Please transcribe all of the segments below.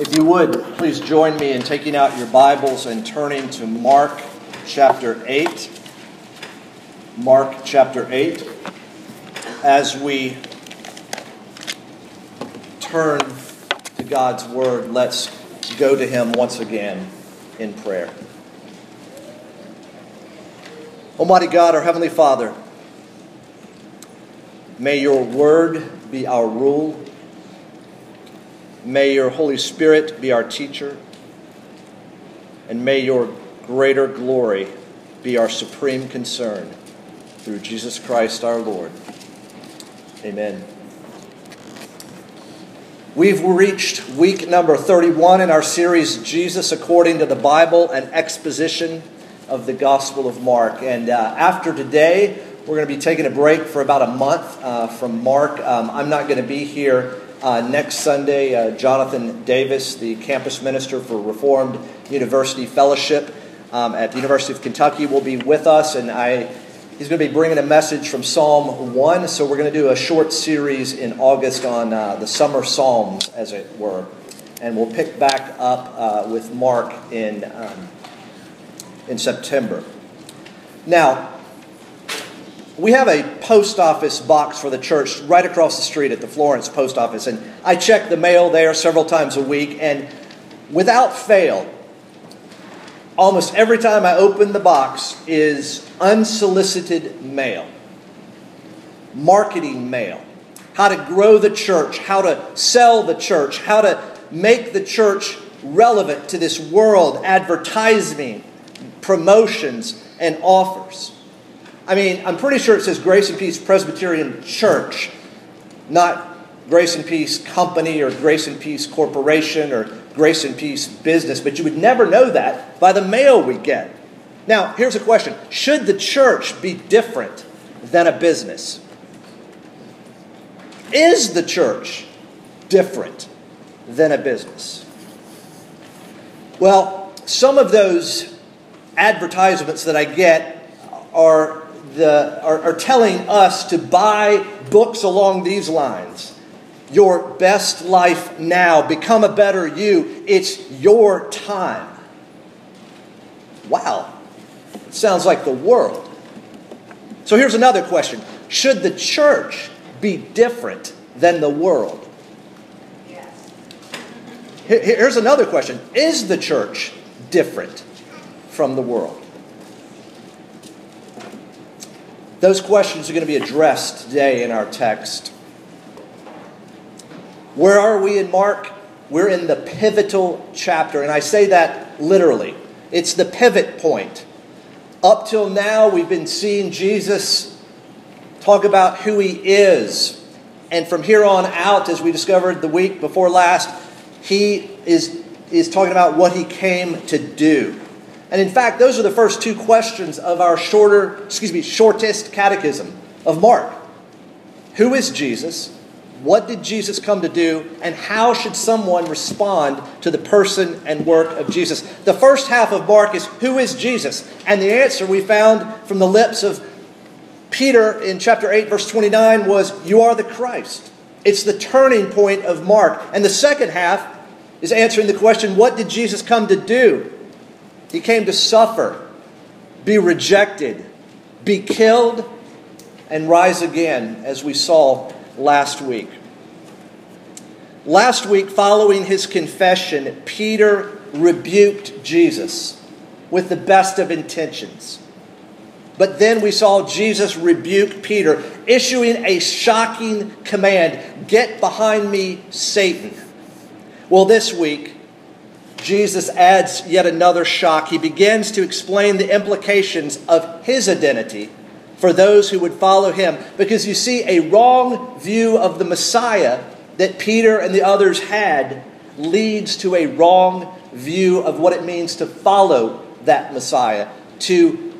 If you would, please join me in taking out your Bibles and turning to Mark chapter 8. Mark chapter 8. As we turn to God's Word, let's go to Him once again in prayer. Almighty God, our Heavenly Father, may your Word be our rule May your Holy Spirit be our teacher, and may your greater glory be our supreme concern through Jesus Christ our Lord. Amen. We've reached week number 31 in our series, Jesus According to the Bible, an exposition of the Gospel of Mark. And uh, after today, we're going to be taking a break for about a month uh, from Mark. Um, I'm not going to be here uh, next Sunday, uh, Jonathan Davis, the campus minister for Reformed University Fellowship um, at the University of Kentucky, will be with us, and I, he's going to be bringing a message from Psalm 1. So we're going to do a short series in August on uh, the summer Psalms, as it were. And we'll pick back up uh, with Mark in, um, in September. Now, we have a post office box for the church right across the street at the Florence post office, and I check the mail there several times a week, and without fail, almost every time I open the box is unsolicited mail, marketing mail, how to grow the church, how to sell the church, how to make the church relevant to this world, advertising, promotions, and offers. I mean, I'm pretty sure it says Grace and Peace Presbyterian Church, not Grace and Peace Company or Grace and Peace Corporation or Grace and Peace Business, but you would never know that by the mail we get. Now, here's a question Should the church be different than a business? Is the church different than a business? Well, some of those advertisements that I get are the, are, are telling us to buy books along these lines. Your best life now, become a better you. It's your time. Wow. It sounds like the world. So here's another question Should the church be different than the world? Yes. Here's another question Is the church different from the world? Those questions are going to be addressed today in our text. Where are we in Mark? We're in the pivotal chapter, and I say that literally. It's the pivot point. Up till now, we've been seeing Jesus talk about who he is. And from here on out, as we discovered the week before last, he is, is talking about what he came to do. And in fact, those are the first two questions of our shorter, excuse me, shortest catechism of Mark. Who is Jesus? What did Jesus come to do? And how should someone respond to the person and work of Jesus? The first half of Mark is Who is Jesus? And the answer we found from the lips of Peter in chapter 8, verse 29 was You are the Christ. It's the turning point of Mark. And the second half is answering the question What did Jesus come to do? He came to suffer, be rejected, be killed, and rise again, as we saw last week. Last week, following his confession, Peter rebuked Jesus with the best of intentions. But then we saw Jesus rebuke Peter, issuing a shocking command Get behind me, Satan. Well, this week, Jesus adds yet another shock. He begins to explain the implications of his identity for those who would follow him. Because you see, a wrong view of the Messiah that Peter and the others had leads to a wrong view of what it means to follow that Messiah, to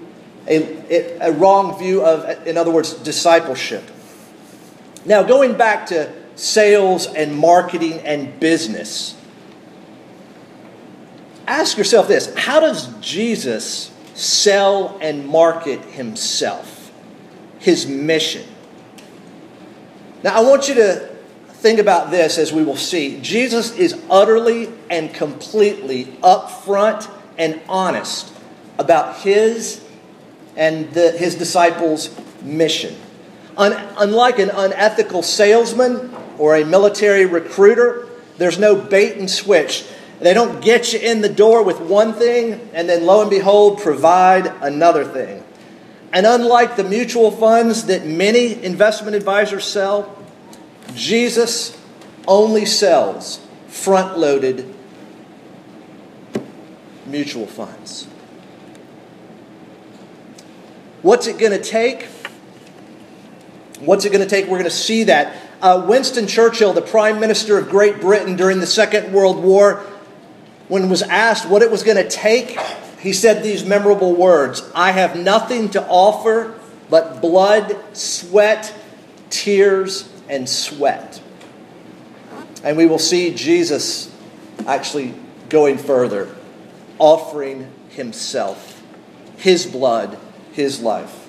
a, a wrong view of, in other words, discipleship. Now, going back to sales and marketing and business ask yourself this how does Jesus sell and market himself, his mission? Now, I want you to think about this as we will see. Jesus is utterly and completely upfront and honest about his and the, his disciples' mission. Un, unlike an unethical salesman or a military recruiter, there's no bait and switch. They don't get you in the door with one thing and then lo and behold provide another thing. And unlike the mutual funds that many investment advisors sell, Jesus only sells front loaded mutual funds. What's it going to take? What's it going to take? We're going to see that. Uh, Winston Churchill, the Prime Minister of Great Britain during the Second World War, when was asked what it was going to take, he said these memorable words I have nothing to offer but blood, sweat, tears, and sweat. And we will see Jesus actually going further, offering himself, his blood, his life.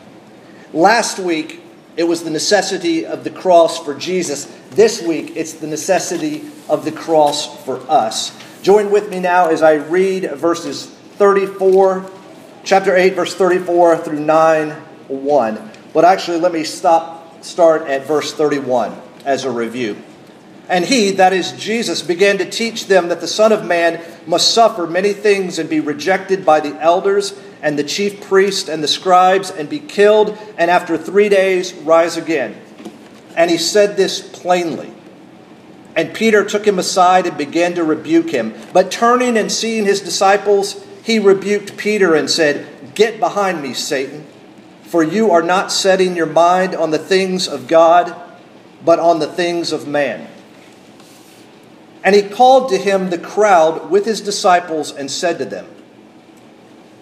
Last week, it was the necessity of the cross for Jesus. This week, it's the necessity of the cross for us. Join with me now as I read verses 34, chapter 8, verse 34 through 9, 1. But actually, let me stop, start at verse 31 as a review. And he, that is Jesus, began to teach them that the Son of Man must suffer many things and be rejected by the elders and the chief priests and the scribes and be killed, and after three days rise again. And he said this plainly. And Peter took him aside and began to rebuke him. But turning and seeing his disciples, he rebuked Peter and said, Get behind me, Satan, for you are not setting your mind on the things of God, but on the things of man. And he called to him the crowd with his disciples and said to them,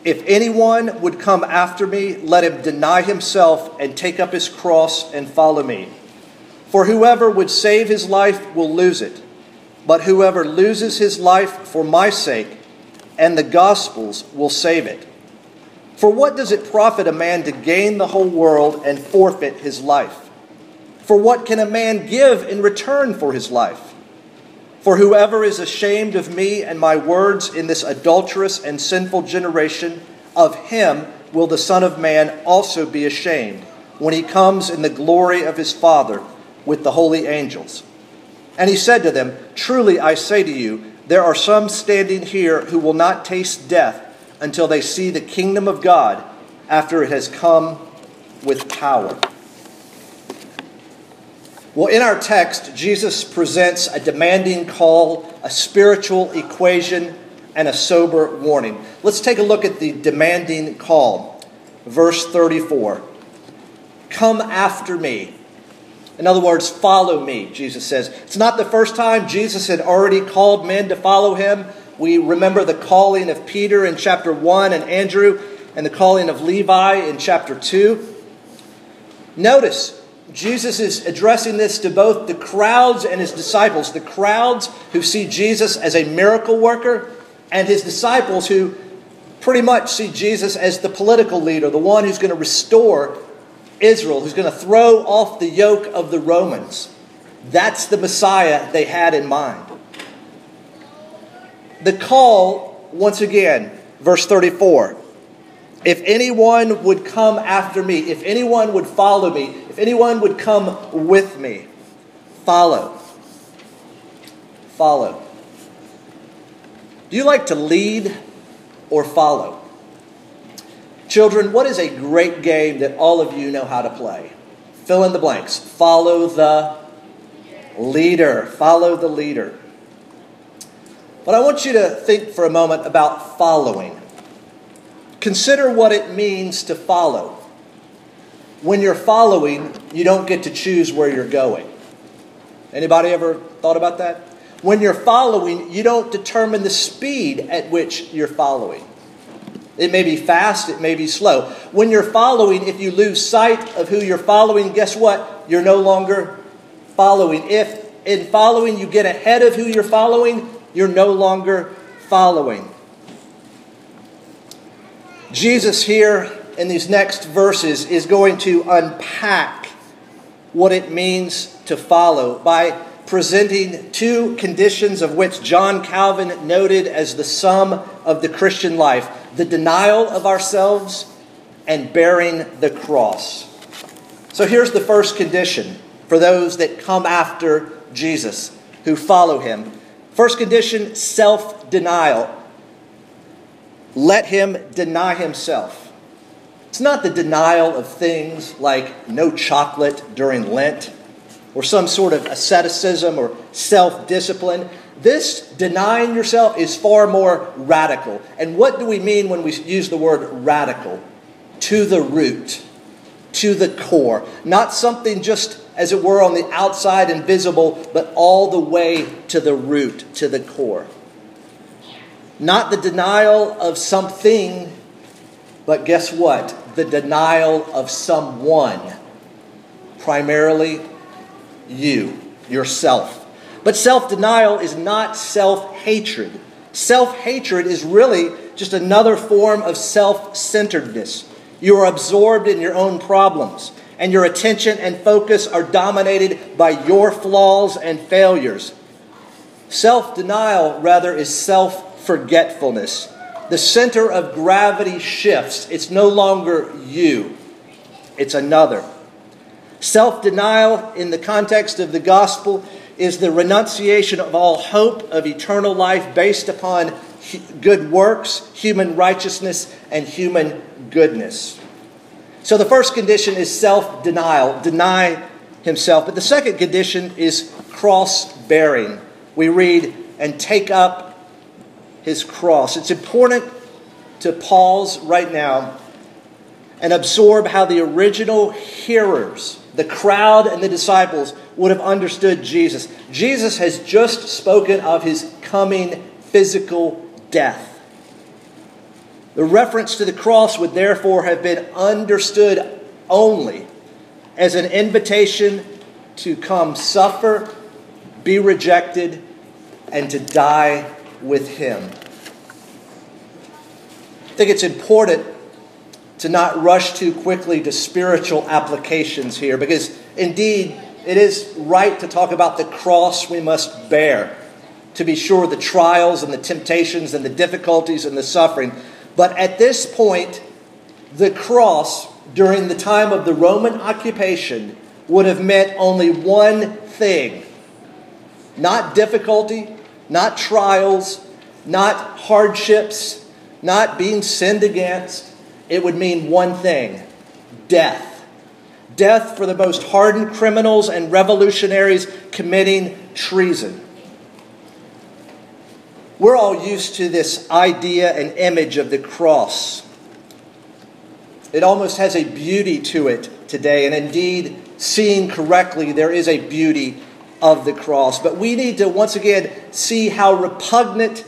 If anyone would come after me, let him deny himself and take up his cross and follow me. For whoever would save his life will lose it, but whoever loses his life for my sake and the gospel's will save it. For what does it profit a man to gain the whole world and forfeit his life? For what can a man give in return for his life? For whoever is ashamed of me and my words in this adulterous and sinful generation, of him will the Son of Man also be ashamed when he comes in the glory of his Father with the holy angels. And he said to them, Truly I say to you, there are some standing here who will not taste death until they see the kingdom of God after it has come with power. Well, in our text, Jesus presents a demanding call, a spiritual equation, and a sober warning. Let's take a look at the demanding call. Verse 34 Come after me. In other words, follow me, Jesus says. It's not the first time Jesus had already called men to follow him. We remember the calling of Peter in chapter 1 and Andrew and the calling of Levi in chapter 2. Notice, Jesus is addressing this to both the crowds and his disciples. The crowds who see Jesus as a miracle worker, and his disciples who pretty much see Jesus as the political leader, the one who's going to restore Israel, who's going to throw off the yoke of the Romans. That's the Messiah they had in mind. The call, once again, verse 34 if anyone would come after me, if anyone would follow me, if anyone would come with me, follow. Follow. Do you like to lead or follow? Children, what is a great game that all of you know how to play? Fill in the blanks. Follow the leader. Follow the leader. But I want you to think for a moment about following. Consider what it means to follow. When you're following, you don't get to choose where you're going. Anybody ever thought about that? When you're following, you don't determine the speed at which you're following. It may be fast, it may be slow. When you're following, if you lose sight of who you're following, guess what? You're no longer following. If in following you get ahead of who you're following, you're no longer following. Jesus, here in these next verses, is going to unpack what it means to follow by presenting two conditions of which John Calvin noted as the sum of the Christian life the denial of ourselves and bearing the cross. So here's the first condition for those that come after Jesus, who follow him. First condition self denial. Let him deny himself. It's not the denial of things like no chocolate during Lent or some sort of asceticism or self discipline. This denying yourself is far more radical. And what do we mean when we use the word radical? To the root, to the core. Not something just, as it were, on the outside and visible, but all the way to the root, to the core. Not the denial of something, but guess what? The denial of someone. Primarily you, yourself. But self denial is not self hatred. Self hatred is really just another form of self centeredness. You are absorbed in your own problems, and your attention and focus are dominated by your flaws and failures. Self denial, rather, is self forgetfulness. The center of gravity shifts. It's no longer you, it's another. Self denial, in the context of the gospel, is the renunciation of all hope of eternal life based upon good works, human righteousness, and human goodness. So the first condition is self denial, deny himself. But the second condition is cross bearing. We read, and take up his cross. It's important to pause right now and absorb how the original hearers the crowd and the disciples would have understood Jesus. Jesus has just spoken of his coming physical death. The reference to the cross would therefore have been understood only as an invitation to come suffer, be rejected, and to die with him. I think it's important to not rush too quickly to spiritual applications here, because indeed it is right to talk about the cross we must bear. To be sure, the trials and the temptations and the difficulties and the suffering. But at this point, the cross during the time of the Roman occupation would have meant only one thing not difficulty, not trials, not hardships, not being sinned against it would mean one thing death. Death for the most hardened criminals and revolutionaries committing treason. We're all used to this idea and image of the cross. It almost has a beauty to it today, and indeed, seeing correctly, there is a beauty of the cross. But we need to once again see how repugnant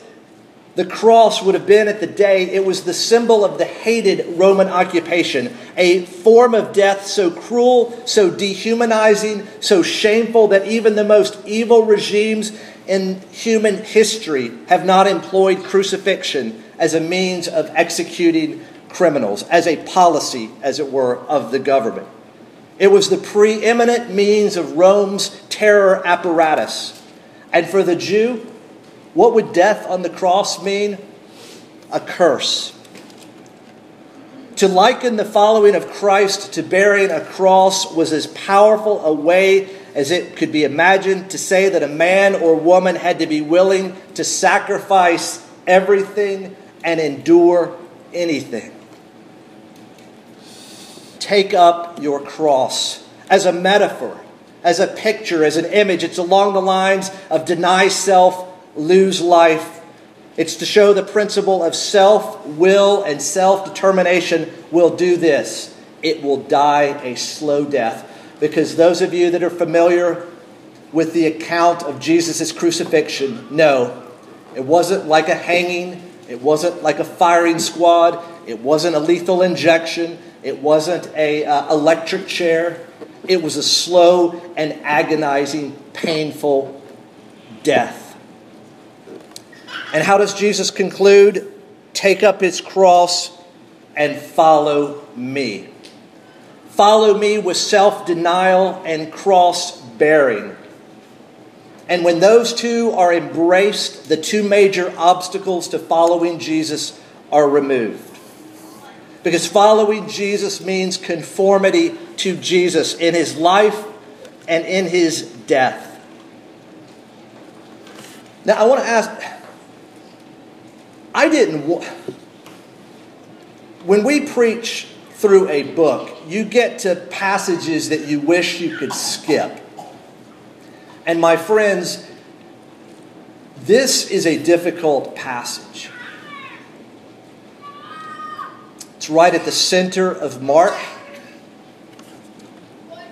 the cross would have been at the day, it was the symbol of the hated Roman occupation, a form of death so cruel, so dehumanizing, so shameful that even the most evil regimes in human history have not employed crucifixion as a means of executing criminals, as a policy, as it were, of the government. It was the preeminent means of Rome's terror apparatus. And for the Jew, what would death on the cross mean? A curse. To liken the following of Christ to bearing a cross was as powerful a way as it could be imagined to say that a man or woman had to be willing to sacrifice everything and endure anything. Take up your cross as a metaphor, as a picture, as an image. It's along the lines of deny self, lose life. It's to show the principle of self will and self determination will do this. It will die a slow death. Because those of you that are familiar with the account of Jesus' crucifixion know it wasn't like a hanging, it wasn't like a firing squad, it wasn't a lethal injection, it wasn't a uh, electric chair. It was a slow and agonizing, painful death. And how does Jesus conclude? Take up his cross and follow me. Follow me with self denial and cross bearing. And when those two are embraced, the two major obstacles to following Jesus are removed. Because following Jesus means conformity to Jesus in his life and in his death. Now, I want to ask I didn't. When we preach through a book, you get to passages that you wish you could skip. And my friends, this is a difficult passage. It's right at the center of Mark.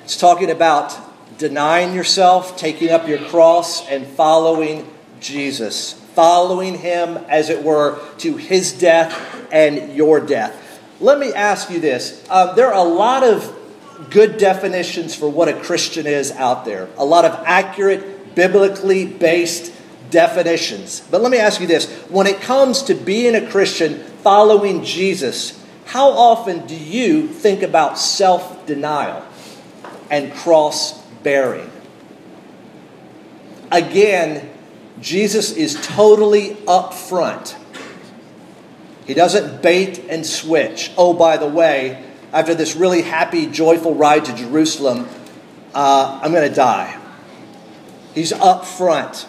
It's talking about denying yourself, taking up your cross, and following Jesus. Following him, as it were, to his death and your death. Let me ask you this. Uh, there are a lot of good definitions for what a Christian is out there, a lot of accurate, biblically based definitions. But let me ask you this when it comes to being a Christian, following Jesus, how often do you think about self denial and cross bearing? Again, Jesus is totally upfront. He doesn't bait and switch. Oh, by the way, after this really happy, joyful ride to Jerusalem, uh, I'm going to die. He's upfront.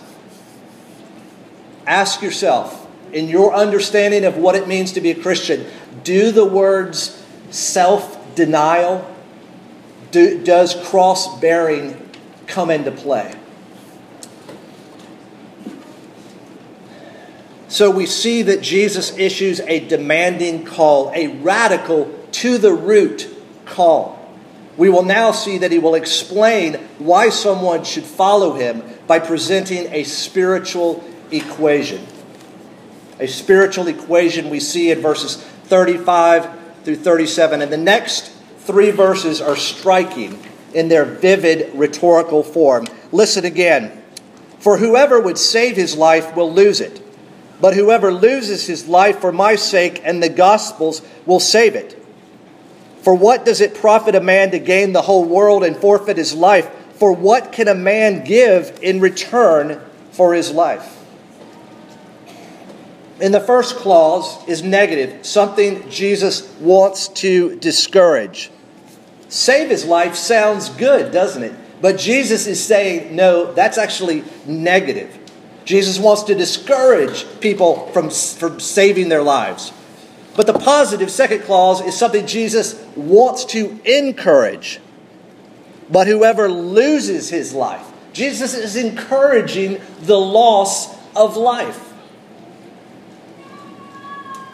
Ask yourself, in your understanding of what it means to be a Christian, do the words self denial, do, does cross bearing come into play? So we see that Jesus issues a demanding call, a radical, to the root call. We will now see that he will explain why someone should follow him by presenting a spiritual equation. A spiritual equation we see in verses 35 through 37. And the next three verses are striking in their vivid rhetorical form. Listen again. For whoever would save his life will lose it but whoever loses his life for my sake and the gospel's will save it. For what does it profit a man to gain the whole world and forfeit his life? For what can a man give in return for his life? In the first clause is negative, something Jesus wants to discourage. Save his life sounds good, doesn't it? But Jesus is saying, no, that's actually negative. Jesus wants to discourage people from, from saving their lives. But the positive second clause is something Jesus wants to encourage. But whoever loses his life, Jesus is encouraging the loss of life.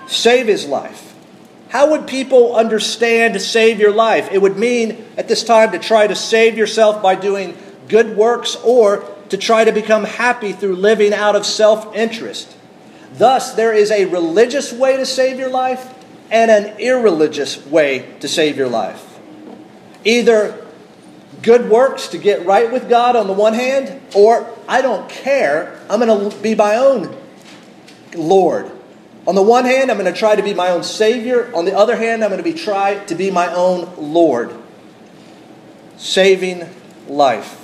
Save his life. How would people understand to save your life? It would mean at this time to try to save yourself by doing good works or to try to become happy through living out of self interest. Thus, there is a religious way to save your life and an irreligious way to save your life. Either good works to get right with God on the one hand, or I don't care, I'm going to be my own Lord. On the one hand, I'm going to try to be my own Savior. On the other hand, I'm going to be try to be my own Lord. Saving life.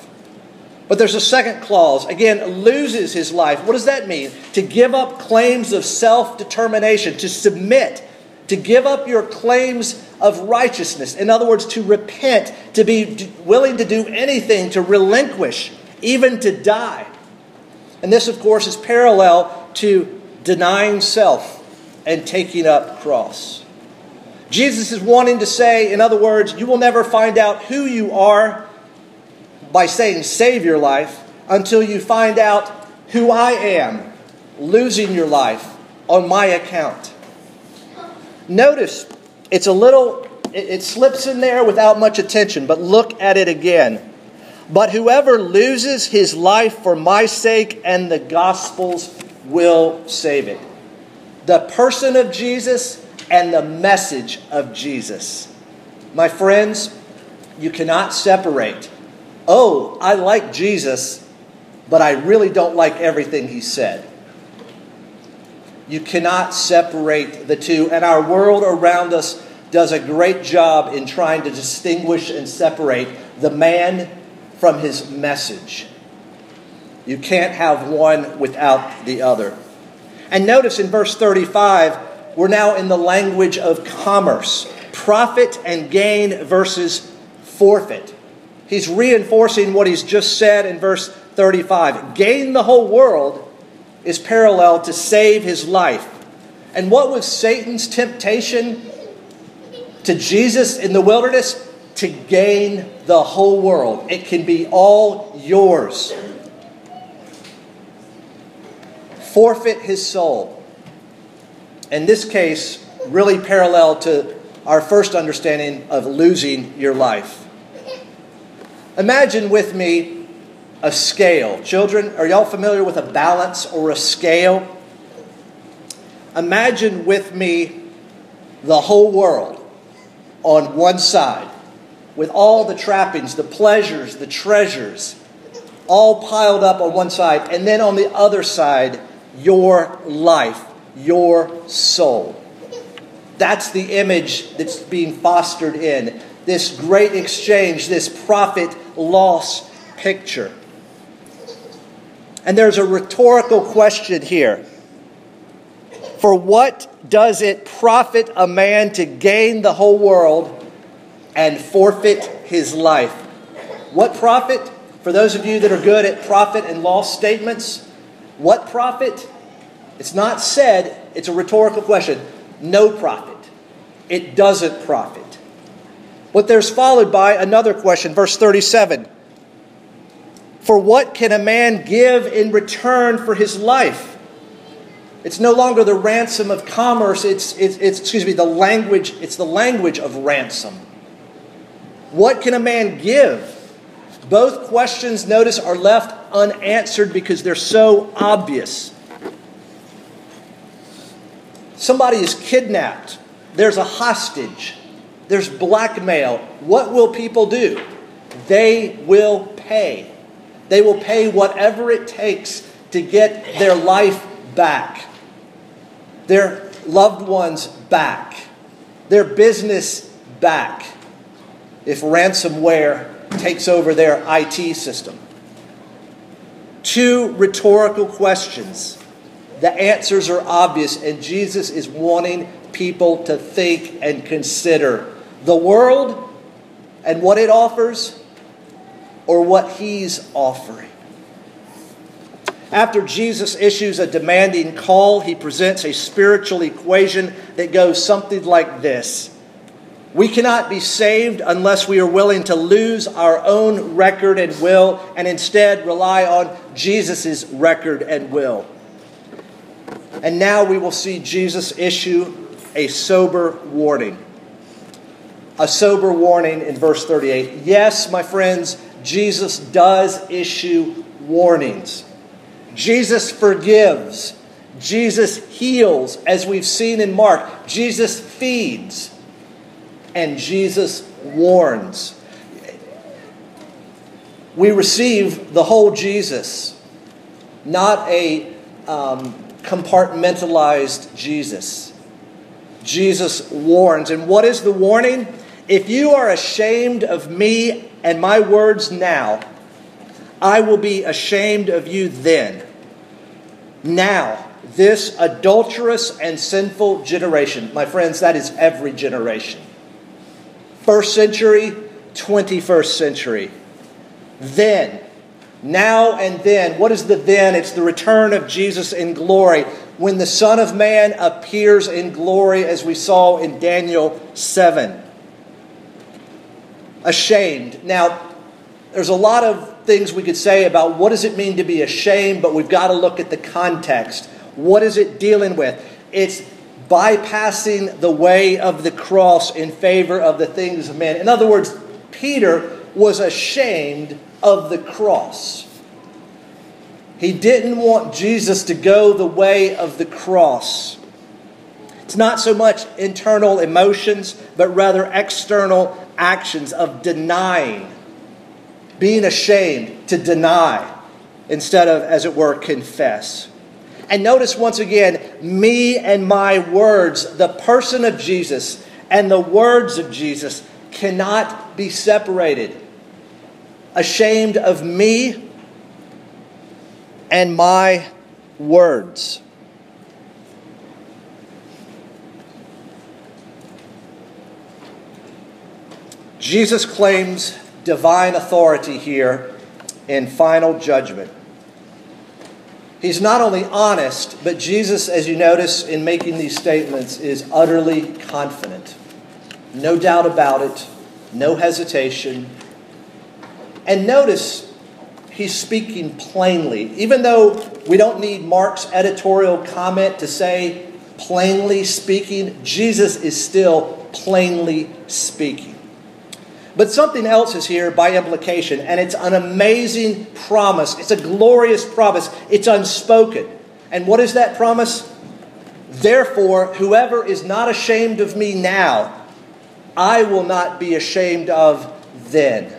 But there's a second clause. Again, loses his life. What does that mean? To give up claims of self determination, to submit, to give up your claims of righteousness. In other words, to repent, to be willing to do anything, to relinquish, even to die. And this, of course, is parallel to denying self and taking up cross. Jesus is wanting to say, in other words, you will never find out who you are by saying save your life until you find out who I am, losing your life on my account. Notice it's a little, it, slips in there without much attention, but look at it again. But whoever loses his life for my sake and the gospel's will save it. The person of Jesus and the message of Jesus. My friends, you cannot separate oh, I like Jesus, but I really don't like everything he said. You cannot separate the two, and our world around us does a great job in trying to distinguish and separate the man from his message. You can't have one without the other. And notice in verse 35, we're now in the language of commerce profit and gain versus forfeit. He's reinforcing what he's just said in verse 35. Gain the whole world is parallel to save his life. And what was Satan's temptation to Jesus in the wilderness? To gain the whole world. It can be all yours. Forfeit his soul. In this case, really parallel to our first understanding of losing your life. Imagine with me a scale. Children, are y'all familiar with a balance or a scale? Imagine with me the whole world on one side with all the trappings, the pleasures, the treasures, all piled up on one side, and then on the other side, your life, your soul. That's the image that's being fostered in this great exchange, this profit loss picture. And there's a rhetorical question here. For what does it profit a man to gain the whole world and forfeit his life? What profit? For those of you that are good at profit and loss statements, what profit? It's not said, it's a rhetorical question. No profit. It doesn't profit. But there's followed by another question, verse 37. For what can a man give in return for his life? It's no longer the ransom of commerce, it's, it's, it's, excuse me, the language, it's the language of ransom. What can a man give? Both questions, notice, are left unanswered because they're so obvious. Somebody is kidnapped, there's a hostage, there's blackmail. What will people do? They will pay. They will pay whatever it takes to get their life back their loved ones back, their business back, if ransomware takes over their IT system. Two rhetorical questions. The answers are obvious, and Jesus is wanting people to think and consider the world and what it offers, or what He's offering. After Jesus issues a demanding call, he presents a spiritual equation that goes something like this We cannot be saved unless we are willing to lose our own record and will and instead rely on Jesus' record and will. And now we will see Jesus issue a sober warning. A sober warning in verse 38. Yes, my friends, Jesus does issue warnings. Jesus forgives. Jesus heals, as we've seen in Mark. Jesus feeds. And Jesus warns. We receive the whole Jesus, not a um, compartmentalized Jesus. Jesus warns. And what is the warning? If you are ashamed of me and my words now, I will be ashamed of you then. Now, this adulterous and sinful generation, my friends, that is every generation. First century, 21st century. Then, now and then. What is the then? It's the return of Jesus in glory. When the Son of Man appears in glory, as we saw in Daniel 7. Ashamed. Now, there's a lot of things we could say about what does it mean to be ashamed, but we've got to look at the context. What is it dealing with? It's bypassing the way of the cross in favor of the things of men. In other words, Peter was ashamed of the cross. He didn't want Jesus to go the way of the cross. It's not so much internal emotions, but rather external actions of denying being ashamed to deny instead of, as it were, confess. And notice once again, me and my words, the person of Jesus and the words of Jesus cannot be separated. Ashamed of me and my words. Jesus claims divine authority here in final judgment. He's not only honest, but Jesus, as you notice in making these statements, is utterly confident. No doubt about it, no hesitation. And notice he's speaking plainly. Even though we don't need Mark's editorial comment to say plainly speaking, Jesus is still plainly speaking. But something else is here by implication, and it's an amazing promise. It's a glorious promise. It's unspoken. And what is that promise? Therefore, whoever is not ashamed of me now, I will not be ashamed of then.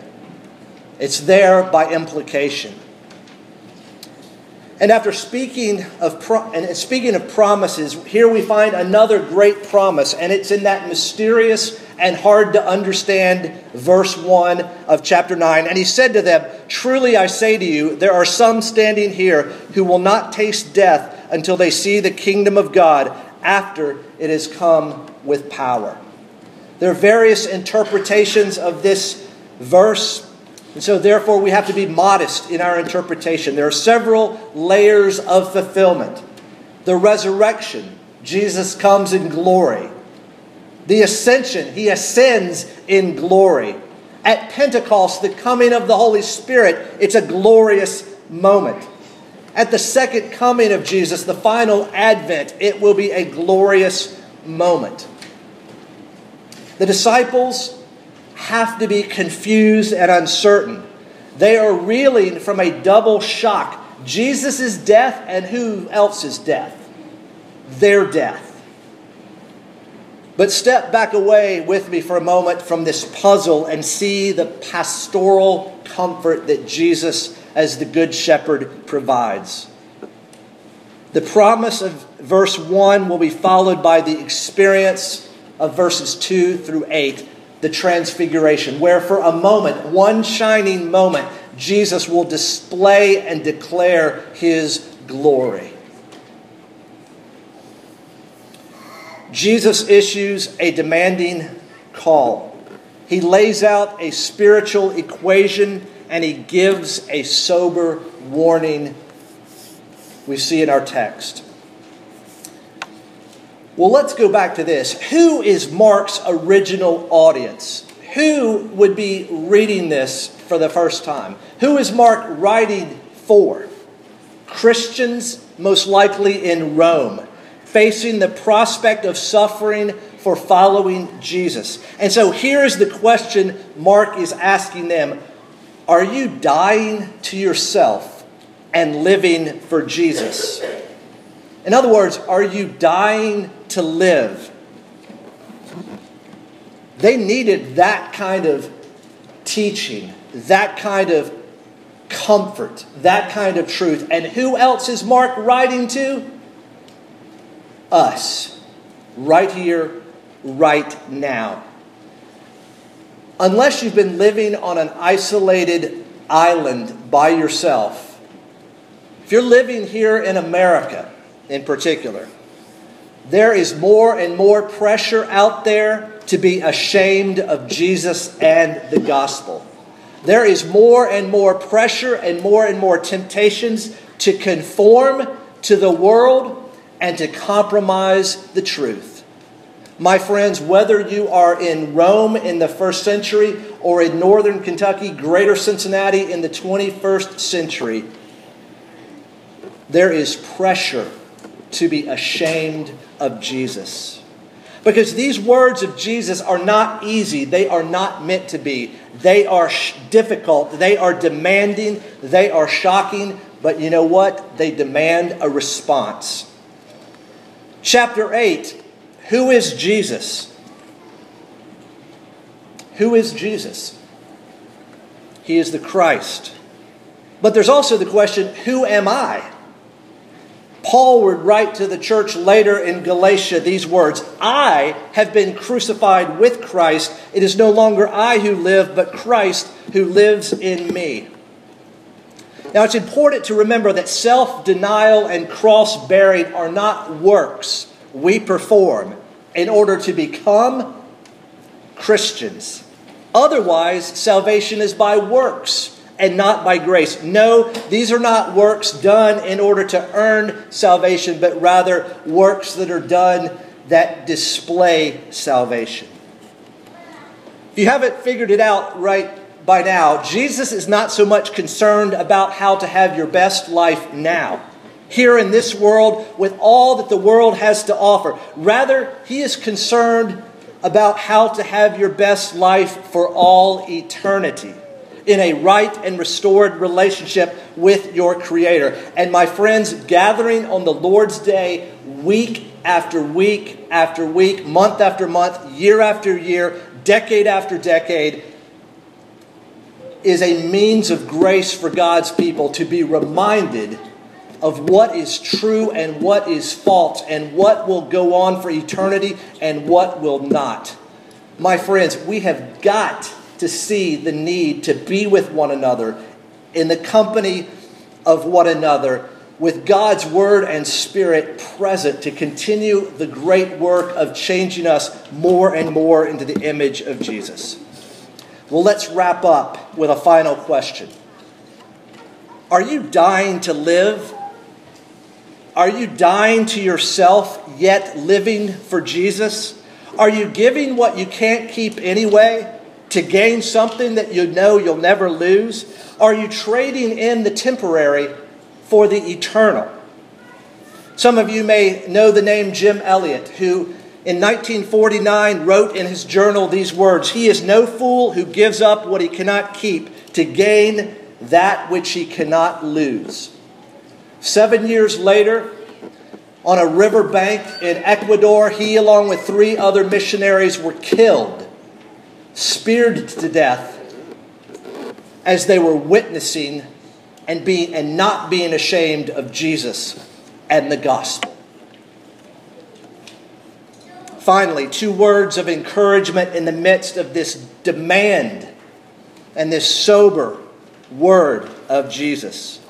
It's there by implication. And after speaking of pro- and speaking of promises, here we find another great promise, and it's in that mysterious and hard to understand verse 1 of chapter 9. And he said to them, Truly I say to you, there are some standing here who will not taste death until they see the kingdom of God after it has come with power. There are various interpretations of this verse. And so, therefore, we have to be modest in our interpretation. There are several layers of fulfillment. The resurrection, Jesus comes in glory. The ascension, he ascends in glory. At Pentecost, the coming of the Holy Spirit, it's a glorious moment. At the second coming of Jesus, the final advent, it will be a glorious moment. The disciples have to be confused and uncertain. They are reeling from a double shock Jesus' death and who else's death? Their death. But step back away with me for a moment from this puzzle and see the pastoral comfort that Jesus, as the Good Shepherd, provides. The promise of verse 1 will be followed by the experience of verses 2 through 8, the transfiguration, where for a moment, one shining moment, Jesus will display and declare his glory. Jesus issues a demanding call. He lays out a spiritual equation and he gives a sober warning we see in our text. Well, let's go back to this. Who is Mark's original audience? Who would be reading this for the first time? Who is Mark writing for? Christians, most likely in Rome facing the prospect of suffering for following Jesus. And so here's the question Mark is asking them Are you dying to yourself and living for Jesus? In other words, are you dying to live? They needed that kind of teaching, that kind of comfort, that kind of truth. And who else is Mark writing to? Us right here, right now. Unless you've been living on an isolated island by yourself, if you're living here in America in particular, there is more and more pressure out there to be ashamed of Jesus and the gospel. There is more and more pressure and more and more temptations to conform to the world and to compromise the truth. My friends, whether you are in Rome in the first century or in northern Kentucky, greater Cincinnati in the 21st century, there is pressure to be ashamed of Jesus. Because these words of Jesus are not easy. They are not meant to be. They are difficult. They are demanding. They are shocking. But you know what? They demand a response. Chapter 8 Who is Jesus? Who is Jesus? He is the Christ. But there's also the question who am I? Paul would write to the church later in Galatia these words I have been crucified with Christ. It is no longer I who live, but Christ who lives in me. Now, it's important to remember that self denial and cross bearing are not works we perform in order to become Christians. Otherwise, salvation is by works and not by grace. No, these are not works done in order to earn salvation, but rather works that are done that display salvation. If you haven't figured it out right by now, Jesus is not so much concerned about how to have your best life now, here in this world, with all that the world has to offer. Rather, he is concerned about how to have your best life for all eternity in a right and restored relationship with your Creator. And my friends, gathering on the Lord's Day, week after week after week, month after month, year after year, decade after decade, is a means of grace for God's people to be reminded of what is true and what is false and what will go on for eternity and what will not. My friends, we have got to see the need to be with one another in the company of one another with God's word and spirit present to continue the great work of changing us more and more into the image of Jesus. Well, let's wrap up with a final question. Are you dying to live? Are you dying to yourself, yet living for Jesus? Are you giving what you can't keep anyway to gain something that you know you'll never lose? Are you trading in the temporary for the eternal? Some of you may know the name Jim Elliot, who in 1949 wrote in his journal these words He is no fool who gives up what he cannot keep to gain that which he cannot lose. Seven years later, on a river bank in Ecuador, he, along with three other missionaries, were killed, speared to death, as they were witnessing and, being, and not being ashamed of Jesus and the gospel. Finally, two words of encouragement in the midst of this demand and this sober word of Jesus.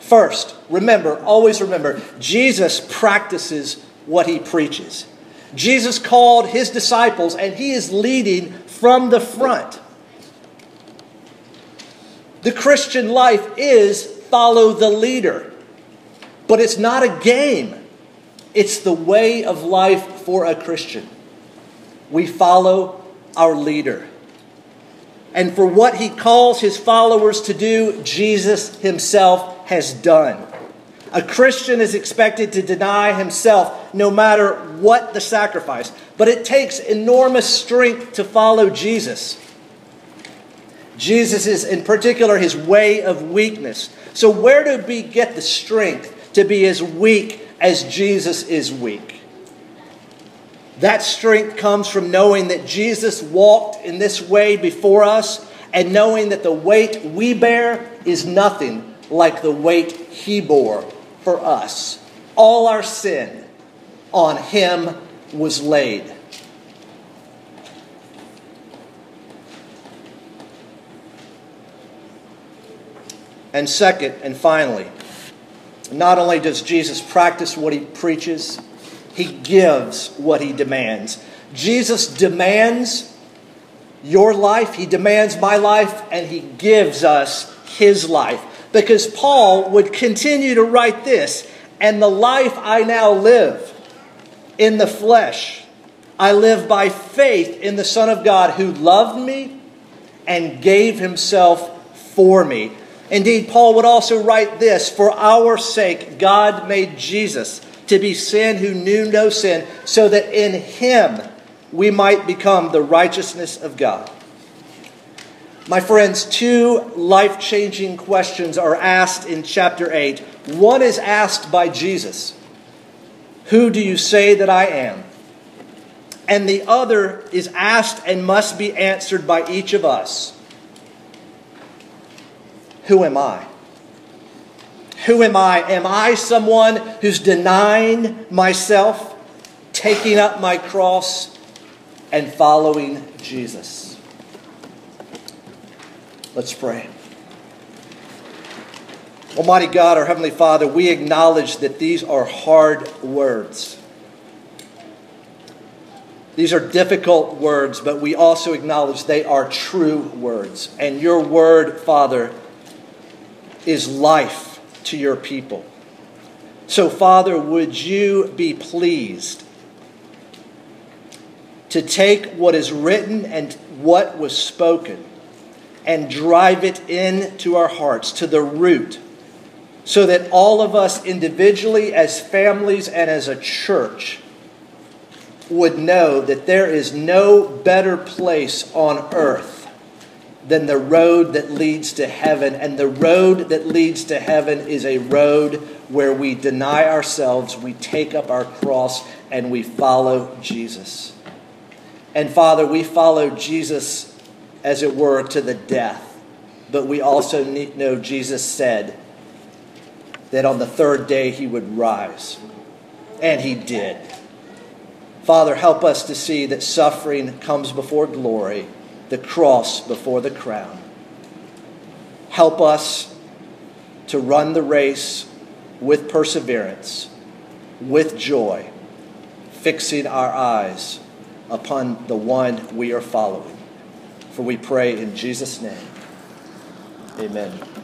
First, remember, always remember, Jesus practices what he preaches. Jesus called his disciples, and he is leading from the front. The Christian life is follow the leader, but it's not a game. It's the way of life for a Christian. We follow our leader. And for what he calls his followers to do, Jesus himself has done. A Christian is expected to deny himself no matter what the sacrifice, but it takes enormous strength to follow Jesus. Jesus is, in particular, his way of weakness. So, where do we get the strength to be as weak as Jesus is weak. That strength comes from knowing that Jesus walked in this way before us and knowing that the weight we bear is nothing like the weight he bore for us. All our sin on him was laid. And second and finally, not only does Jesus practice what he preaches, he gives what he demands. Jesus demands your life, he demands my life, and he gives us his life. Because Paul would continue to write this and the life I now live in the flesh, I live by faith in the Son of God who loved me and gave himself for me. Indeed, Paul would also write this For our sake, God made Jesus to be sin who knew no sin, so that in him we might become the righteousness of God. My friends, two life changing questions are asked in chapter 8. One is asked by Jesus Who do you say that I am? And the other is asked and must be answered by each of us who am I? Who am I? Am I someone who's denying myself, taking up my cross, and following Jesus? Let's pray. Almighty God, our Heavenly Father, we acknowledge that these are hard words. These are difficult words, but we also acknowledge they are true words. And your word, Father, is life to your people. So, Father, would you be pleased to take what is written and what was spoken and drive it into our hearts to the root so that all of us individually, as families, and as a church would know that there is no better place on earth than the road that leads to heaven. And the road that leads to heaven is a road where we deny ourselves, we take up our cross, and we follow Jesus. And Father, we follow Jesus, as it were, to the death. But we also know Jesus said that on the third day he would rise. And he did. Father, help us to see that suffering comes before glory, the cross before the crown. Help us to run the race with perseverance, with joy, fixing our eyes upon the one we are following. For we pray in Jesus' name. Amen.